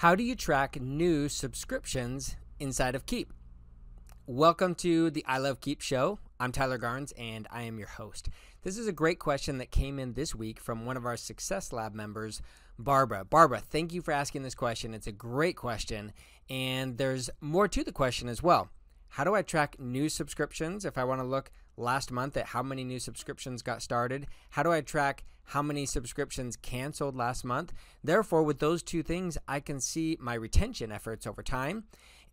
How do you track new subscriptions inside of Keap? Welcome to the I Love Keap show. I'm Tyler Garns and I am your host. This is a great question that came in this week from one of our Success Lab members, Barbara. Barbara, thank you for asking this question. It's a great question, and there's more to the question as well. How do I track new subscriptions if I want to look last month at how many new subscriptions got started? How do I track how many subscriptions canceled last month? Therefore, with those two things, I can see my retention efforts over time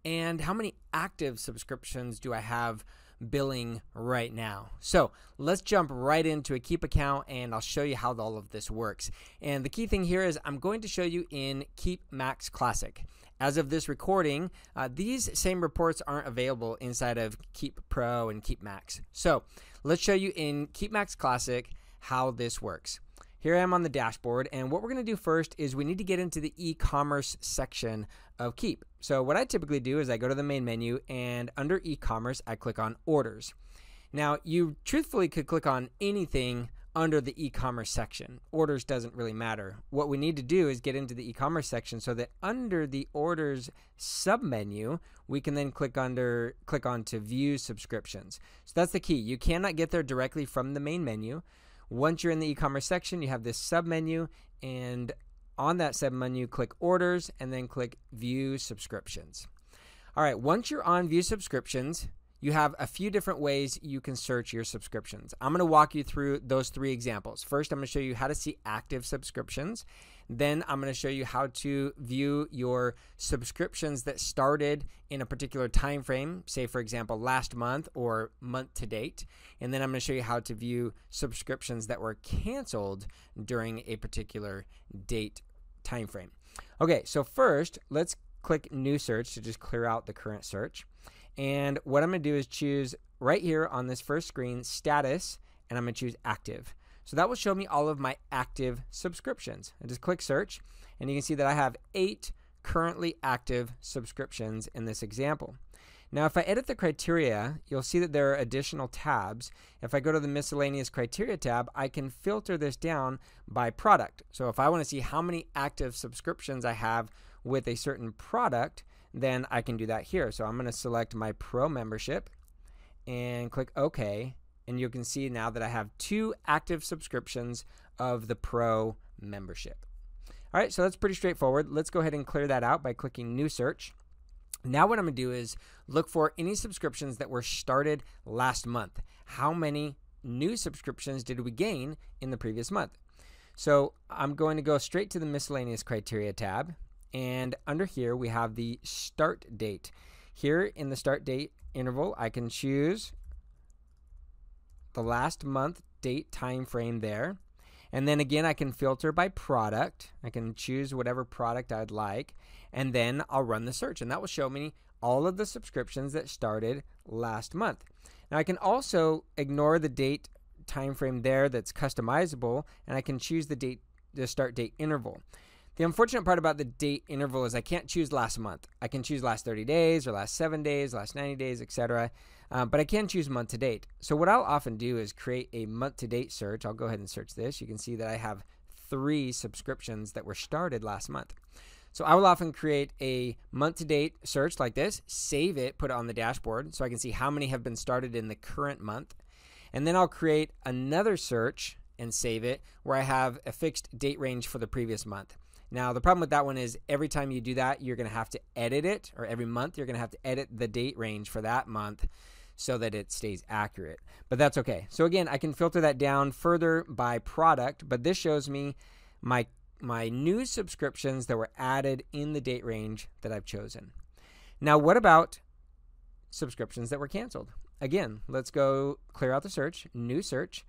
and how many active subscriptions do I have billing right now. So let's jump right into a Keap account and I'll show you how all of this works. And the key thing here is I'm going to show you in Keap Max Classic. As of this recording, uh, these same reports aren't available inside of Keap Pro and Keap Max. So let's show you in Keap Max Classic how this works. Here I am on the dashboard, and what we're going to do first is we need to get into the e-commerce section of Keap. So what I typically do is I go to the main menu, and under e-commerce, I click on orders. Now, you truthfully could click on anything under the e-commerce section. Orders doesn't really matter. What we need to do is get into the e-commerce section so that under the orders submenu, we can then click under click on to view subscriptions. So that's the key. You cannot get there directly from the main menu. Once you're in the e-commerce section, you have this submenu and on that submenu click orders and then click view subscriptions. All right, once you're on view subscriptions, you have a few different ways you can search your subscriptions. I'm going to walk you through those three examples. First, I'm going to show you how to see active subscriptions. Then, I'm going to show you how to view your subscriptions that started in a particular time frame, say for example last month or month to date. And then I'm going to show you how to view subscriptions that were canceled during a particular date time frame. Okay, so first, let's click new search to just clear out the current search. And what I'm to do is choose right here on this first screen, status, and I'm to choose active. So that will show me all of my active subscriptions. I just click search, and you can see that I have eight currently active subscriptions in this example. Now, if I edit the criteria, you'll see that there are additional tabs. If I go to the miscellaneous criteria tab, I can filter this down by product. So if I want to see how many active subscriptions I have with a certain product, then I can do that here. So I'm going to select my pro membership and click OK. And you can see now that I have two active subscriptions of the pro membership. All right, so that's pretty straightforward. Let's go ahead and clear that out by clicking new search. Now, what I'm going to do is look for any subscriptions that were started last month. How many new subscriptions did we gain in the previous month? So I'm going to go straight to the miscellaneous criteria tab and under here, we have the start date. Here in the start date interval, I can choose the last month date time frame there. And then again, I can filter by product. I can choose whatever product I'd like. And then I'll run the search. And that will show me all of the subscriptions that started last month. Now I can also ignore the date time frame there that's customizable. And I can choose the date, the start date interval. The unfortunate part about the date interval is I can't choose last month. I can choose last 30 days or last 7 days, last 90 days, etc. Um, but I can choose month to date. So what I'll often do is create a month to date search. I'll go ahead and search this. You can see that I have three subscriptions that were started last month. So I will often create a month to date search like this, save it, put it on the dashboard so I can see how many have been started in the current month. And then I'll create another search and save it where I have a fixed date range for the previous month. Now, the problem with that one is every time you do that, you're going to have to edit it, or every month, you're going to have to edit the date range for that month so that it stays accurate. But that's okay. So again, I can filter that down further by product, but this shows me my my new subscriptions that were added in the date range that I've chosen. Now, what about subscriptions that were canceled? Again, let's go clear out the search, new search.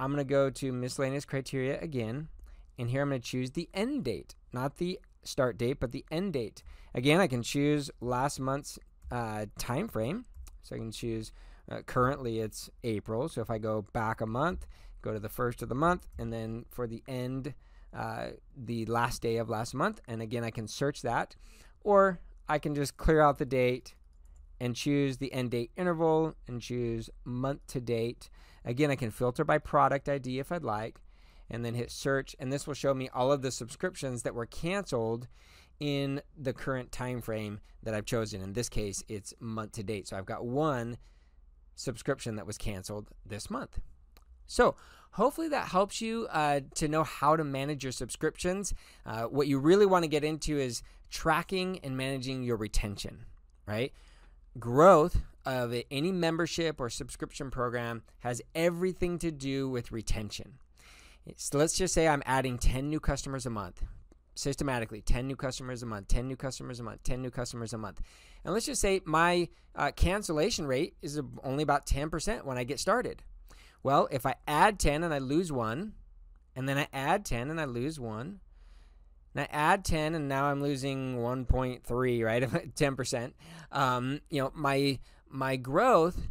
I'm going to go to miscellaneous criteria again. And here I'm going to choose the end date, not the start date, but the end date. Again, I can choose last month's uh, time frame. So I can choose uh, currently it's April. So if I go back a month, go to the first of the month, and then for the end, uh, the last day of last month. And again, I can search that. Or I can just clear out the date and choose the end date interval and choose month to date. Again, I can filter by product ID if I'd like and then hit search and this will show me all of the subscriptions that were canceled in the current time frame that I've chosen. In this case, it's month to date. So I've got one subscription that was canceled this month. So, hopefully, that helps you uh, to know how to manage your subscriptions. Uh, what you really want to get into is tracking and managing your retention, right? Growth of any membership or subscription program has everything to do with retention. So let's just say I'm adding 10 new customers a month systematically 10 new customers a month 10 new customers a month 10 new customers a month and let's just say my uh, cancellation rate is only about 10% when i get started well if i add 10 and i lose one and then i add 10 and i lose one and i add 10 and now i'm losing 1.3 right 10% um, you know my my growth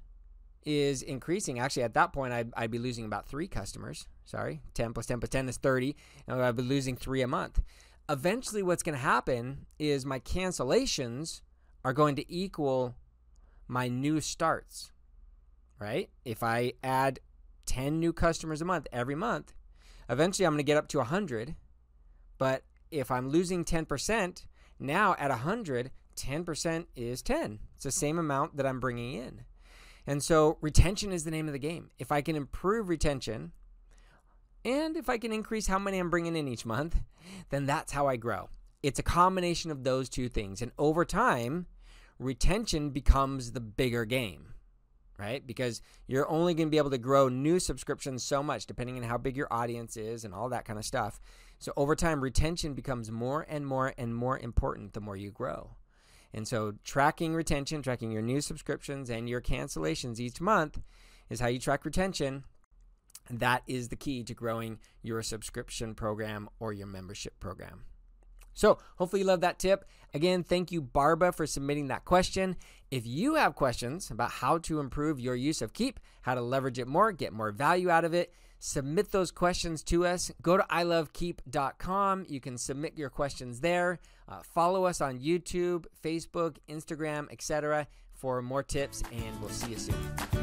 is increasing. Actually, at that point, I'd, I'd, be losing about three customers. Sorry, 10 plus 10 plus 10 is 30. And I'd be losing three a month eventually what's going to happen is my cancellations are going to equal my new starts, right? If I add 10 new customers a month every month, eventually I'm going to get up to 100. But if I'm losing 10%, now at 100, 10% is 10. It's the same amount that I'm bringing in. And so retention is the name of the game. If I can improve retention, and if I can increase how many I'm bringing in each month, then that's how I grow. It's a combination of those two things. And over time, retention becomes the bigger game, right? Because you're only going to be able to grow new subscriptions so much, depending on how big your audience is and all that kind of stuff. So over time, retention becomes more and more and more important the more you grow. And so, tracking retention, tracking your new subscriptions and your cancellations each month is how you track retention that is the key to growing your subscription program or your membership program. So, hopefully, you love that tip. Again, thank you, Barba, for submitting that question. If you have questions about how to improve your use of Keap, how to leverage it more, get more value out of it, submit those questions to us. Go to ilovekeap.com. You can submit your questions there. Uh, follow us on YouTube, Facebook, Instagram, etc. for more tips, and we'll see you soon.